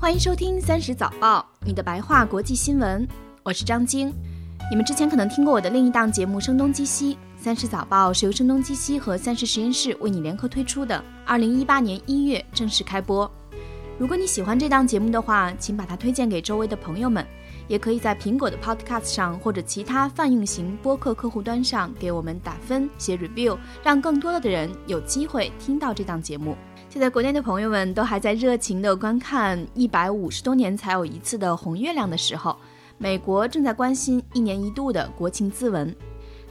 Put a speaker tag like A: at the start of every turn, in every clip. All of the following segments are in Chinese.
A: 欢迎收听《三十早报》，你的白话国际新闻，我是张晶。你们之前可能听过我的另一档节目《声东击西》，《三十早报》是由声东击西和三十实验室为你联合推出的。二零一八年一月正式开播。如果你喜欢这档节目的话，请把它推荐给周围的朋友们，也可以在苹果的 Podcast 上或者其他泛用型播客客户端上给我们打分、写 review，让更多的人有机会听到这档节目。就在国内的朋友们都还在热情地观看一百五十多年才有一次的红月亮的时候，美国正在关心一年一度的国情咨文。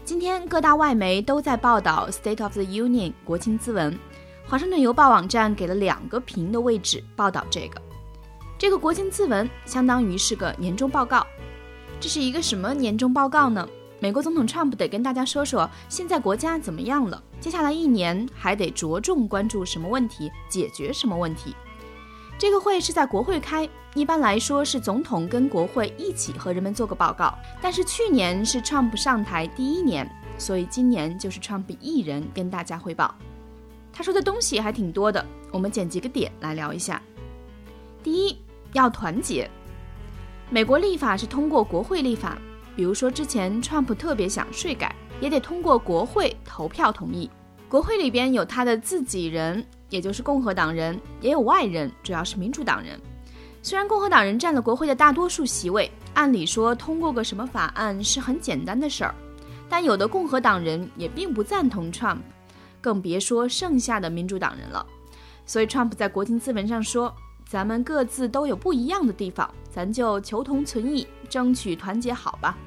A: 今天各大外媒都在报道 State of the Union 国情咨文，华盛顿邮报网站给了两个屏的位置报道这个。这个国情咨文相当于是个年终报告。这是一个什么年终报告呢？美国总统 Trump 得跟大家说说现在国家怎么样了。接下来一年还得着重关注什么问题，解决什么问题？这个会是在国会开，一般来说是总统跟国会一起和人们做个报告。但是去年是 Trump 上台第一年，所以今年就是 Trump 一人跟大家汇报。他说的东西还挺多的，我们捡几个点来聊一下。第一，要团结。美国立法是通过国会立法，比如说之前 Trump 特别想税改。也得通过国会投票同意。国会里边有他的自己人，也就是共和党人，也有外人，主要是民主党人。虽然共和党人占了国会的大多数席位，按理说通过个什么法案是很简单的事儿，但有的共和党人也并不赞同 Trump，更别说剩下的民主党人了。所以 Trump 在国情咨文上说：“咱们各自都有不一样的地方，咱就求同存异，争取团结好吧。”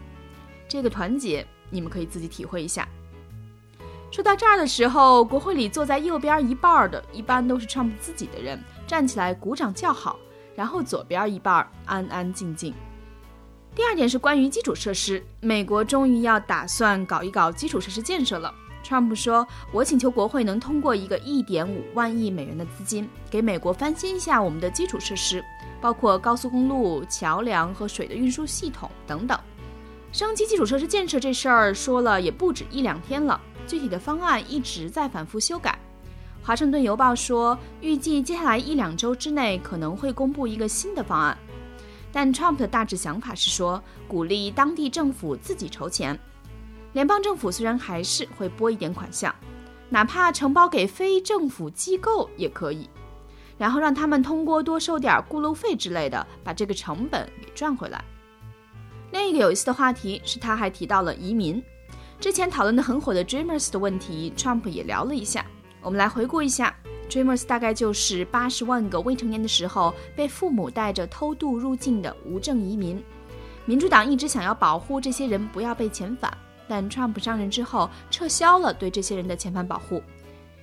A: 这个团结。你们可以自己体会一下。说到这儿的时候，国会里坐在右边一半的，一般都是 Trump 自己的人，站起来鼓掌叫好，然后左边一半安安静静。第二点是关于基础设施，美国终于要打算搞一搞基础设施建设了。Trump 说：“我请求国会能通过一个一点五万亿美元的资金，给美国翻新一下我们的基础设施，包括高速公路、桥梁和水的运输系统等等。”升级基础设施建设这事儿说了也不止一两天了，具体的方案一直在反复修改。华盛顿邮报说，预计接下来一两周之内可能会公布一个新的方案。但 Trump 的大致想法是说，鼓励当地政府自己筹钱，联邦政府虽然还是会拨一点款项，哪怕承包给非政府机构也可以，然后让他们通过多收点过路费之类的，把这个成本给赚回来。另一个有意思的话题是，他还提到了移民。之前讨论的很火的 Dreamers 的问题，Trump 也聊了一下。我们来回顾一下，Dreamers 大概就是八十万个未成年的时候被父母带着偷渡入境的无证移民。民主党一直想要保护这些人不要被遣返，但 Trump 上任之后撤销了对这些人的遣返保护。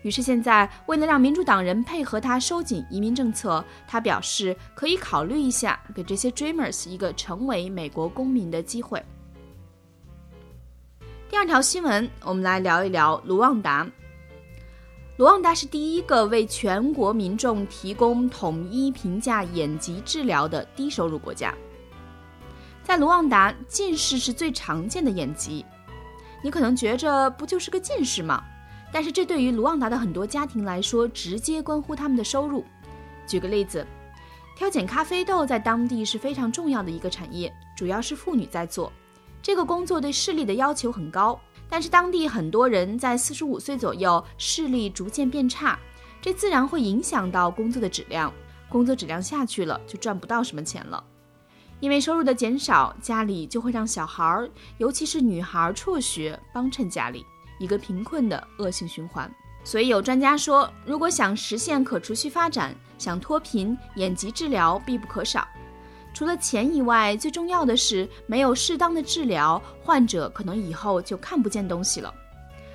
A: 于是现在，为了让民主党人配合他收紧移民政策，他表示可以考虑一下给这些 Dreamers 一个成为美国公民的机会。第二条新闻，我们来聊一聊卢旺达。卢旺达是第一个为全国民众提供统一评价眼疾治疗的低收入国家。在卢旺达，近视是最常见的眼疾。你可能觉着不就是个近视吗？但是这对于卢旺达的很多家庭来说，直接关乎他们的收入。举个例子，挑拣咖啡豆在当地是非常重要的一个产业，主要是妇女在做。这个工作对视力的要求很高，但是当地很多人在四十五岁左右视力逐渐变差，这自然会影响到工作的质量。工作质量下去了，就赚不到什么钱了。因为收入的减少，家里就会让小孩儿，尤其是女孩辍学，帮衬家里。一个贫困的恶性循环，所以有专家说，如果想实现可持续发展，想脱贫，眼疾治疗必不可少。除了钱以外，最重要的是没有适当的治疗，患者可能以后就看不见东西了。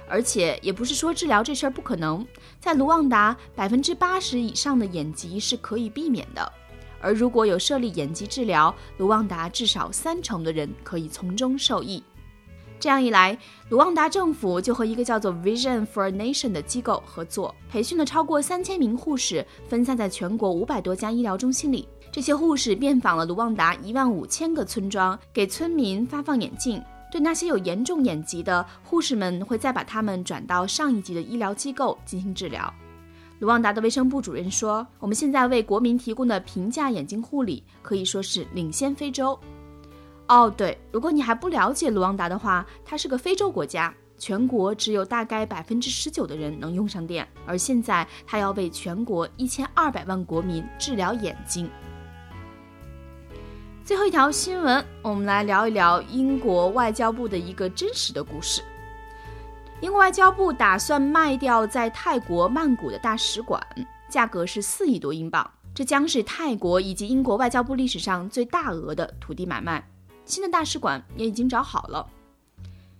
A: 而且也不是说治疗这事儿不可能，在卢旺达，百分之八十以上的眼疾是可以避免的。而如果有设立眼疾治疗，卢旺达至少三成的人可以从中受益。这样一来，卢旺达政府就和一个叫做 Vision for a Nation 的机构合作，培训了超过三千名护士，分散在全国五百多家医疗中心里。这些护士遍访了卢旺达一万五千个村庄，给村民发放眼镜。对那些有严重眼疾的护士们，会再把他们转到上一级的医疗机构进行治疗。卢旺达的卫生部主任说：“我们现在为国民提供的平价眼睛护理可以说是领先非洲。”哦，对，如果你还不了解卢旺达的话，它是个非洲国家，全国只有大概百分之十九的人能用上电，而现在它要为全国一千二百万国民治疗眼睛。最后一条新闻，我们来聊一聊英国外交部的一个真实的故事。英国外交部打算卖掉在泰国曼谷的大使馆，价格是四亿多英镑，这将是泰国以及英国外交部历史上最大额的土地买卖。新的大使馆也已经找好了。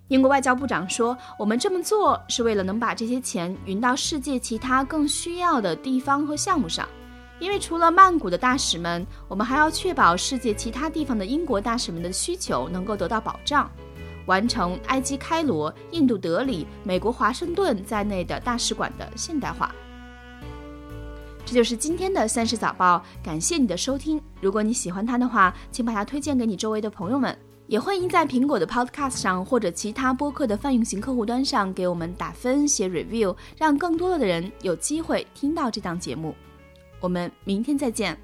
A: 英国外交部长说：“我们这么做是为了能把这些钱匀到世界其他更需要的地方和项目上，因为除了曼谷的大使们，我们还要确保世界其他地方的英国大使们的需求能够得到保障，完成埃及开罗、印度德里、美国华盛顿在内的大使馆的现代化。”这就是今天的《三十早报》，感谢你的收听。如果你喜欢它的话，请把它推荐给你周围的朋友们。也欢迎在苹果的 Podcast 上或者其他播客的泛用型客户端上给我们打分、写 review，让更多的人有机会听到这档节目。我们明天再见。